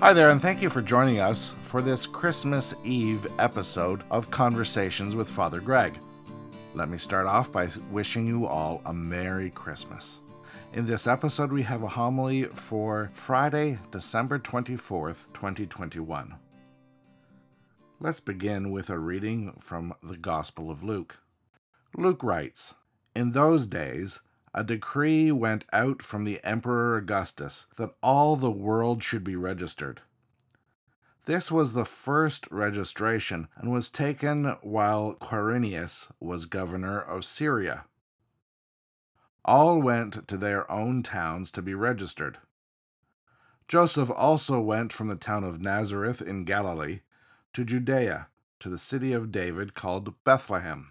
Hi there, and thank you for joining us for this Christmas Eve episode of Conversations with Father Greg. Let me start off by wishing you all a Merry Christmas. In this episode, we have a homily for Friday, December 24th, 2021. Let's begin with a reading from the Gospel of Luke. Luke writes In those days, a decree went out from the Emperor Augustus that all the world should be registered. This was the first registration and was taken while Quirinius was governor of Syria. All went to their own towns to be registered. Joseph also went from the town of Nazareth in Galilee to Judea, to the city of David called Bethlehem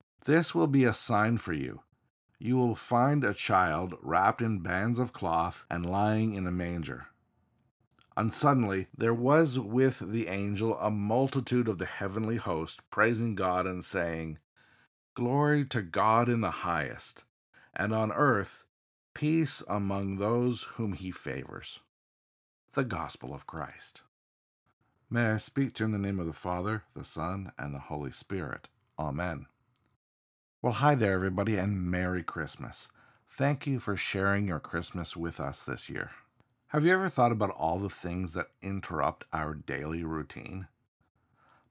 This will be a sign for you. You will find a child wrapped in bands of cloth and lying in a manger. And suddenly there was with the angel a multitude of the heavenly host, praising God and saying, Glory to God in the highest, and on earth peace among those whom he favors. The Gospel of Christ. May I speak to you in the name of the Father, the Son, and the Holy Spirit. Amen. Well, hi there, everybody, and Merry Christmas. Thank you for sharing your Christmas with us this year. Have you ever thought about all the things that interrupt our daily routine?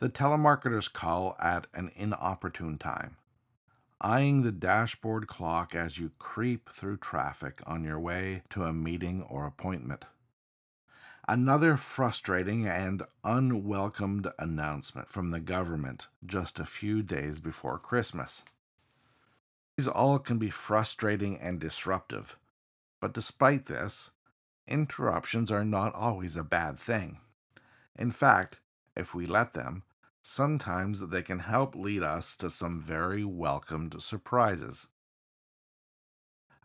The telemarketers call at an inopportune time, eyeing the dashboard clock as you creep through traffic on your way to a meeting or appointment. Another frustrating and unwelcomed announcement from the government just a few days before Christmas. These all can be frustrating and disruptive, but despite this, interruptions are not always a bad thing. In fact, if we let them, sometimes they can help lead us to some very welcomed surprises.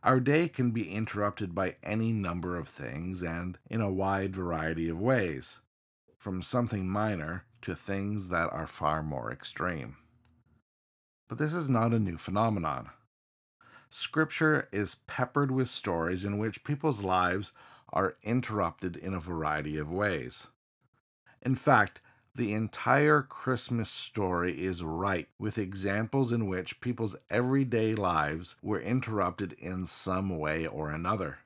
Our day can be interrupted by any number of things and in a wide variety of ways, from something minor to things that are far more extreme. But this is not a new phenomenon. Scripture is peppered with stories in which people's lives are interrupted in a variety of ways. In fact, the entire Christmas story is ripe with examples in which people's everyday lives were interrupted in some way or another.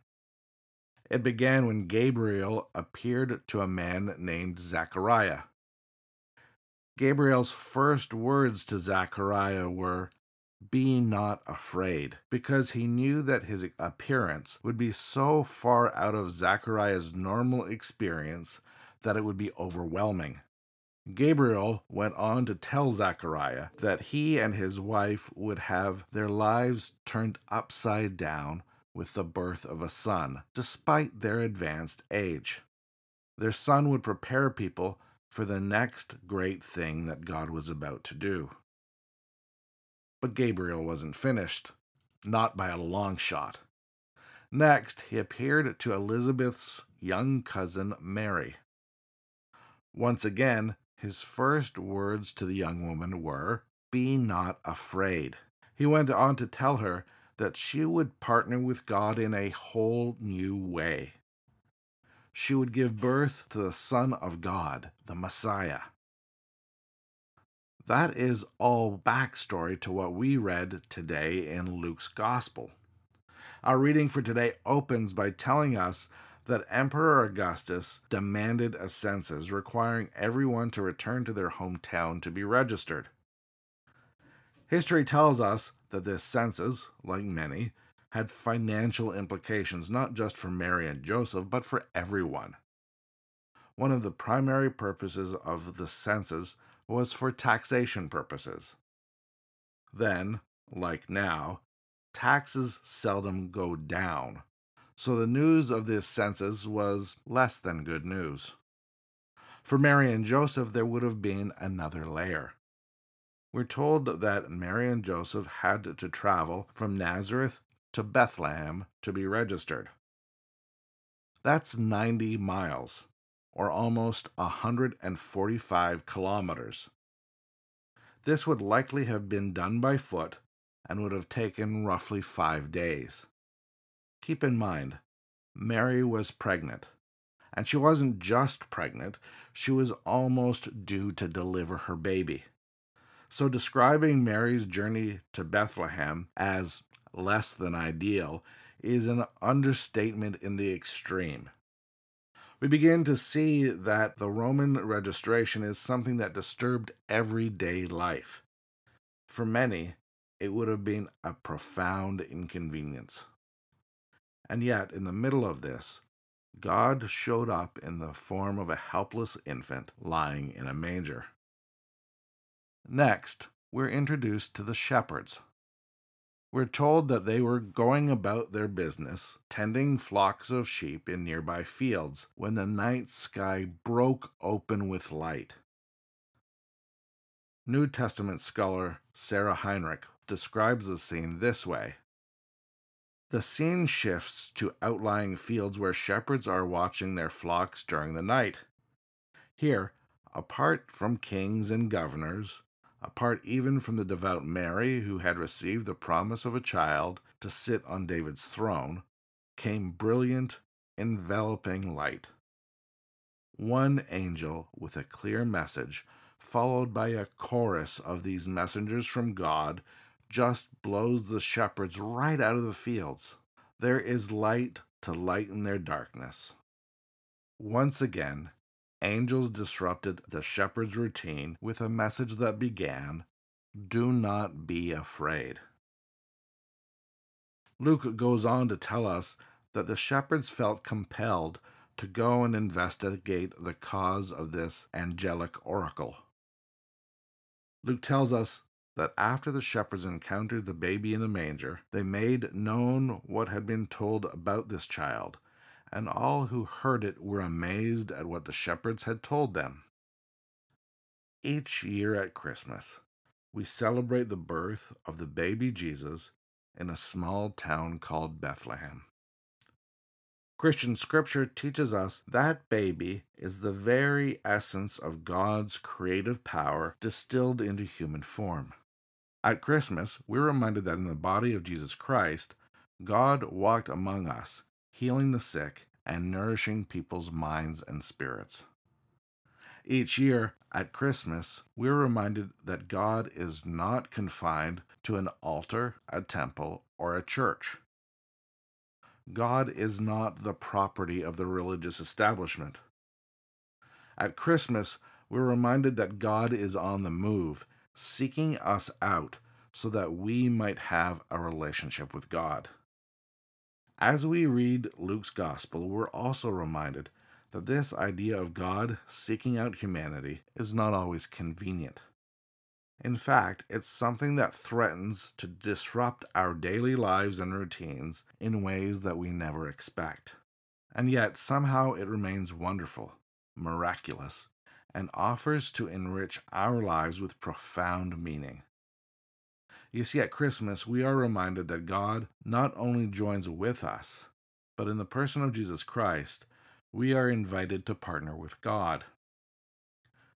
It began when Gabriel appeared to a man named Zachariah. Gabriel's first words to Zachariah were, be not afraid, because he knew that his appearance would be so far out of Zachariah's normal experience that it would be overwhelming. Gabriel went on to tell Zachariah that he and his wife would have their lives turned upside down with the birth of a son, despite their advanced age. Their son would prepare people for the next great thing that God was about to do. But Gabriel wasn't finished, not by a long shot. Next, he appeared to Elizabeth's young cousin Mary. Once again, his first words to the young woman were, Be not afraid. He went on to tell her that she would partner with God in a whole new way. She would give birth to the Son of God, the Messiah. That is all backstory to what we read today in Luke's Gospel. Our reading for today opens by telling us that Emperor Augustus demanded a census requiring everyone to return to their hometown to be registered. History tells us that this census, like many, had financial implications not just for Mary and Joseph, but for everyone. One of the primary purposes of the census was for taxation purposes. Then, like now, taxes seldom go down, so the news of this census was less than good news. For Mary and Joseph, there would have been another layer. We're told that Mary and Joseph had to travel from Nazareth to Bethlehem to be registered. That's 90 miles, or almost 145 kilometers. This would likely have been done by foot and would have taken roughly five days. Keep in mind, Mary was pregnant. And she wasn't just pregnant, she was almost due to deliver her baby. So, describing Mary's journey to Bethlehem as less than ideal is an understatement in the extreme. We begin to see that the Roman registration is something that disturbed everyday life. For many, it would have been a profound inconvenience. And yet, in the middle of this, God showed up in the form of a helpless infant lying in a manger. Next, we're introduced to the shepherds. We're told that they were going about their business, tending flocks of sheep in nearby fields, when the night sky broke open with light. New Testament scholar Sarah Henrich describes the scene this way The scene shifts to outlying fields where shepherds are watching their flocks during the night. Here, apart from kings and governors, apart even from the devout Mary, who had received the promise of a child to sit on David's throne, came brilliant, enveloping light. One angel with a clear message, followed by a chorus of these messengers from God, just blows the shepherds right out of the fields. There is light to lighten their darkness. Once again, angels disrupted the shepherd's routine with a message that began Do not be afraid. Luke goes on to tell us that the shepherds felt compelled to go and investigate the cause of this angelic oracle. Luke tells us that after the shepherds encountered the baby in the manger, they made known what had been told about this child and all who heard it were amazed at what the shepherds had told them. Each year at Christmas, we celebrate the birth of the baby Jesus in a small town called Bethlehem. Christian scripture teaches us that baby is the very essence of God's creative power distilled into human form. At Christmas, we're reminded that in the body of Jesus Christ, God walked among us healing the sick, and nourishing people's minds and spirits. Each year at Christmas, we're reminded that God is not confined to an altar, a temple, or a church. God is not the property of the religious establishment. At Christmas, we're reminded that God is on the move, seeking us out so that we might have a relationship with God. As we read Luke's Gospel, we're also reminded that this idea of God seeking out humanity is not always convenient. In fact, it's something that threatens to disrupt our daily lives and routines in ways that we never expect. And yet, somehow, it remains wonderful, miraculous, and offers to enrich our lives with profound meaning. You see, at Christmas, we are reminded that God not only joins with us, but in the person of Jesus Christ, we are invited to partner with God.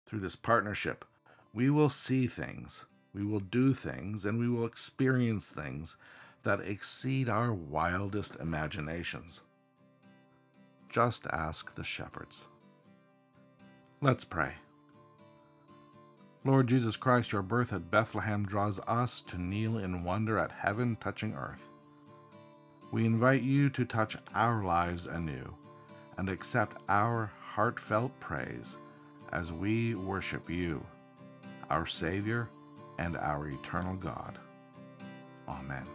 Through this partnership, we will see things, we will do things, and we will experience things that exceed our wildest imaginations. Just ask the shepherds. Let's pray. Lord Jesus Christ, your birth at Bethlehem draws us to kneel in wonder at heaven touching earth. We invite you to touch our lives anew and accept our heartfelt praise as we worship you, our Savior and our eternal God. Amen.